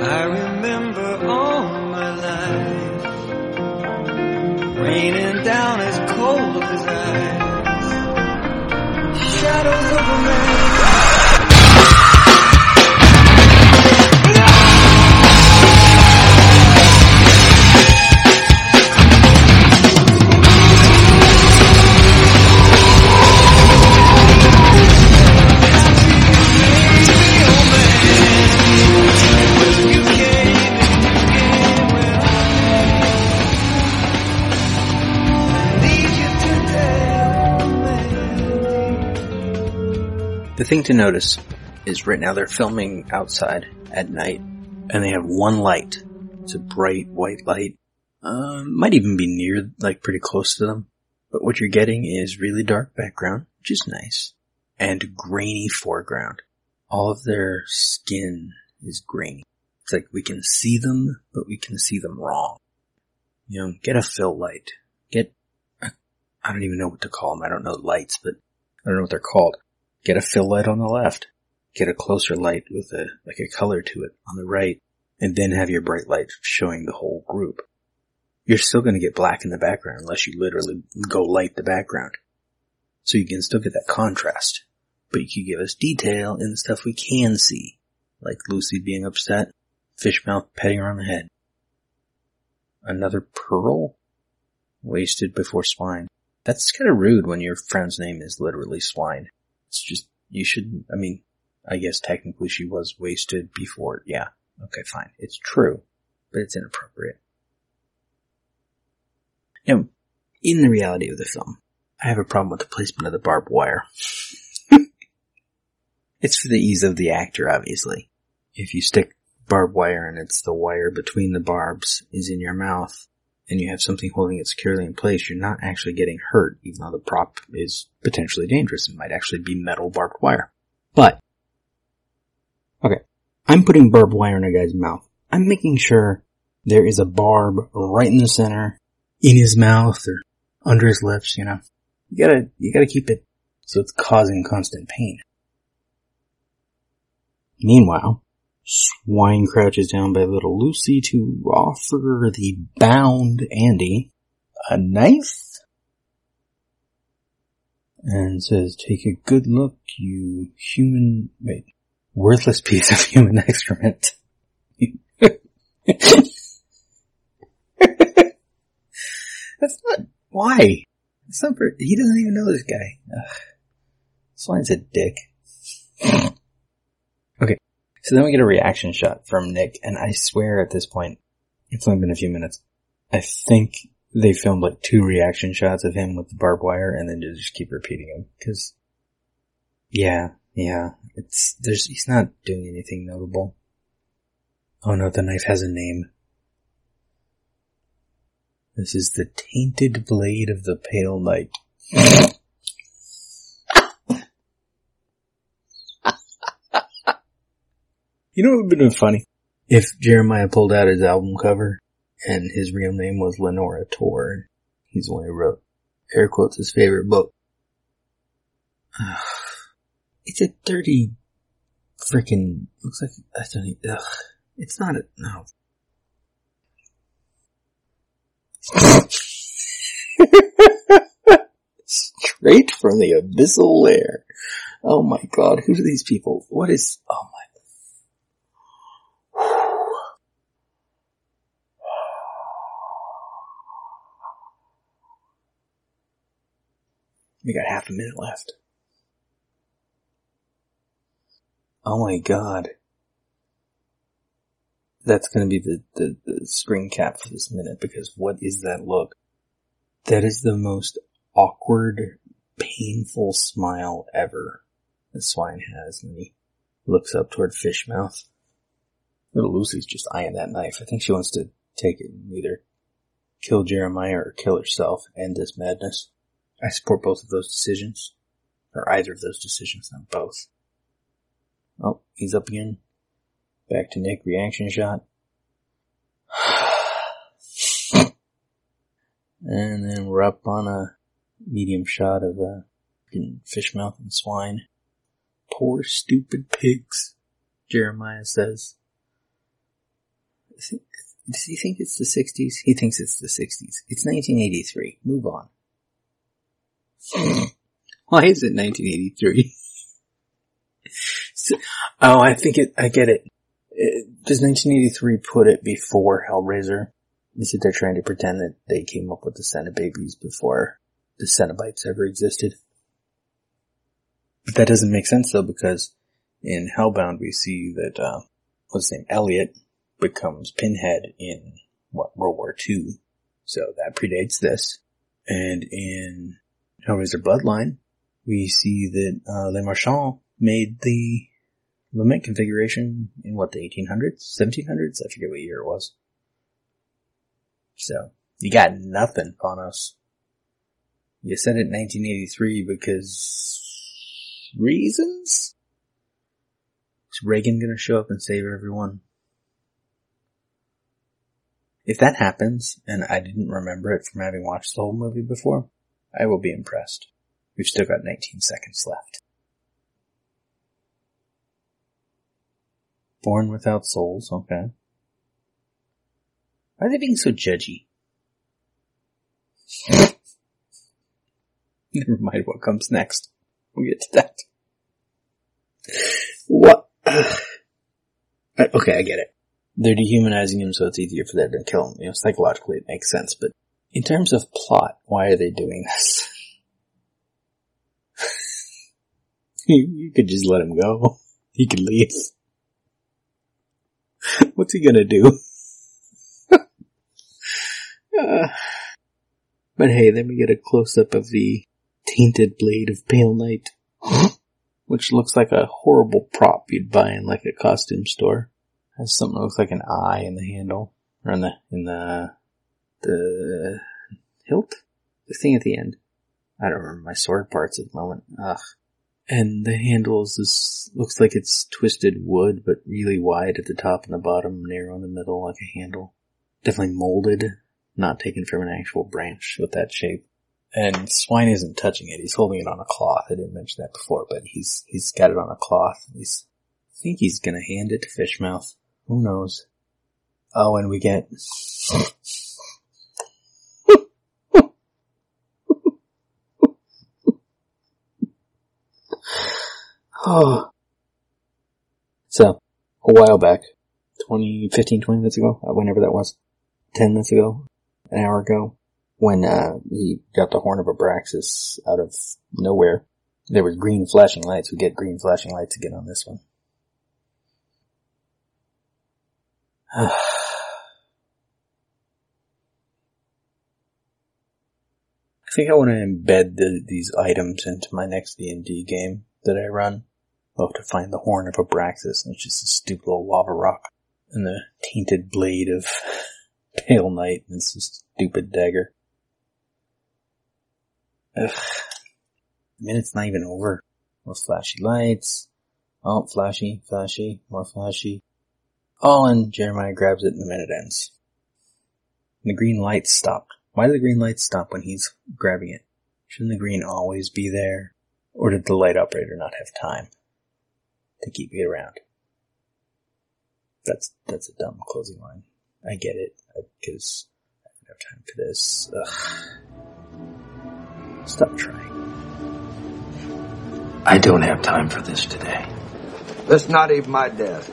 I remember all my life raining down as cold as ice. The thing to notice is right now they're filming outside at night and they have one light. It's a bright white light. Um, might even be near, like pretty close to them. But what you're getting is really dark background, which is nice, and grainy foreground. All of their skin is grainy. It's like we can see them, but we can see them wrong. You know, get a fill light. Get, I I don't even know what to call them. I don't know lights, but I don't know what they're called. Get a fill light on the left. Get a closer light with a, like a color to it on the right. And then have your bright light showing the whole group. You're still going to get black in the background unless you literally go light the background. So you can still get that contrast. But you can give us detail in the stuff we can see. Like Lucy being upset, Fishmouth petting her on the head. Another pearl? Wasted before swine. That's kind of rude when your friend's name is literally swine. It's just, you shouldn't, I mean, I guess technically she was wasted before, yeah. Okay, fine. It's true, but it's inappropriate. Now, in the reality of the film, I have a problem with the placement of the barbed wire. it's for the ease of the actor, obviously. If you stick barbed wire and it's the wire between the barbs is in your mouth and you have something holding it securely in place, you're not actually getting hurt, even though the prop is potentially dangerous. It might actually be metal barbed wire. But, okay, I'm putting barbed wire in a guy's mouth. I'm making sure there is a barb right in the center, in his mouth or under his lips, you know. You gotta, you gotta keep it so it's causing constant pain. Meanwhile, Swine crouches down by little Lucy to offer the bound Andy a knife and says, take a good look, you human, wait, worthless piece of human excrement. That's not, why? It's not he doesn't even know this guy. Ugh. Swine's a dick. So then we get a reaction shot from Nick, and I swear at this point, it's only been a few minutes. I think they filmed like two reaction shots of him with the barbed wire and then just keep repeating them. Cause, yeah, yeah, it's, there's, he's not doing anything notable. Oh no, the knife has a name. This is the tainted blade of the pale knight. you know what would have been funny? If Jeremiah pulled out his album cover and his real name was Lenora Tor. He's the one who wrote, air quotes, his favorite book. It's a dirty freaking, looks like, I don't even, ugh. It's not a, no. Straight from the abyssal lair. Oh my god, who are these people? What is, oh my We got half a minute left. Oh my god. That's gonna be the, the, the screen cap for this minute because what is that look? That is the most awkward, painful smile ever the swine has and he looks up toward Fishmouth. Little Lucy's just eyeing that knife. I think she wants to take it and either kill Jeremiah or kill herself, end this madness. I support both of those decisions. Or either of those decisions, not both. Oh, he's up again. Back to Nick, reaction shot. and then we're up on a medium shot of uh, a Fishmouth and swine. Poor stupid pigs, Jeremiah says. Does he think it's the 60s? He thinks it's the 60s. It's 1983. Move on. Why is it 1983? so, oh, I think it, I get it. it. Does 1983 put it before Hellraiser? Is it they're trying to pretend that they came up with the Cenobabies before the Cenobites ever existed? But that doesn't make sense though because in Hellbound we see that, uh, what's his name, Elliot becomes Pinhead in what, World War II. So that predates this. And in Hellraiser Bloodline, we see that uh, Le Marchand made the lament configuration in what, the 1800s? 1700s? I forget what year it was. So, you got nothing on us. You said it in 1983 because reasons? Is Reagan gonna show up and save everyone? If that happens, and I didn't remember it from having watched the whole movie before, I will be impressed. We've still got 19 seconds left. Born without souls, okay. Why are they being so judgy? Never mind what comes next. We'll get to that. What? okay, I get it. They're dehumanizing him so it's easier for them to kill him. You know, psychologically it makes sense, but in terms of plot, why are they doing this? you, could just let him go. He could leave. What's he gonna do? uh, but hey, then we get a close up of the tainted blade of pale knight, which looks like a horrible prop you'd buy in like a costume store. Has something that looks like an eye in the handle, or in the, in the, the hilt? The thing at the end. I don't remember my sword parts at the moment. Ugh. And the handles this looks like it's twisted wood, but really wide at the top and the bottom, narrow in the middle, like a handle. Definitely molded, not taken from an actual branch with that shape. And Swine isn't touching it. He's holding it on a cloth. I didn't mention that before, but he's he's got it on a cloth. He's I think he's gonna hand it to Fishmouth. Who knows? Oh, and we get Oh. So, a while back, 20, 15, 20 minutes ago, uh, whenever that was, 10 minutes ago, an hour ago, when uh, he got the horn of Abraxas out of nowhere, there were green flashing lights. We get green flashing lights again on this one. I think I want to embed the, these items into my next D&D game that I run. Have to find the horn of Abraxas, and it's just a stupid little lava rock. And the tainted blade of Pale Knight and it's a stupid dagger. Ugh. The minute's not even over. More flashy lights. Oh, flashy, flashy, more flashy. Oh, and Jeremiah grabs it and the minute ends. And the green lights stopped. Why do the green lights stop when he's grabbing it? Shouldn't the green always be there? Or did the light operator not have time? To keep you around. That's that's a dumb closing line. I get it because I don't have time for this. Ugh. Stop trying. I don't have time for this today. That's not even my desk.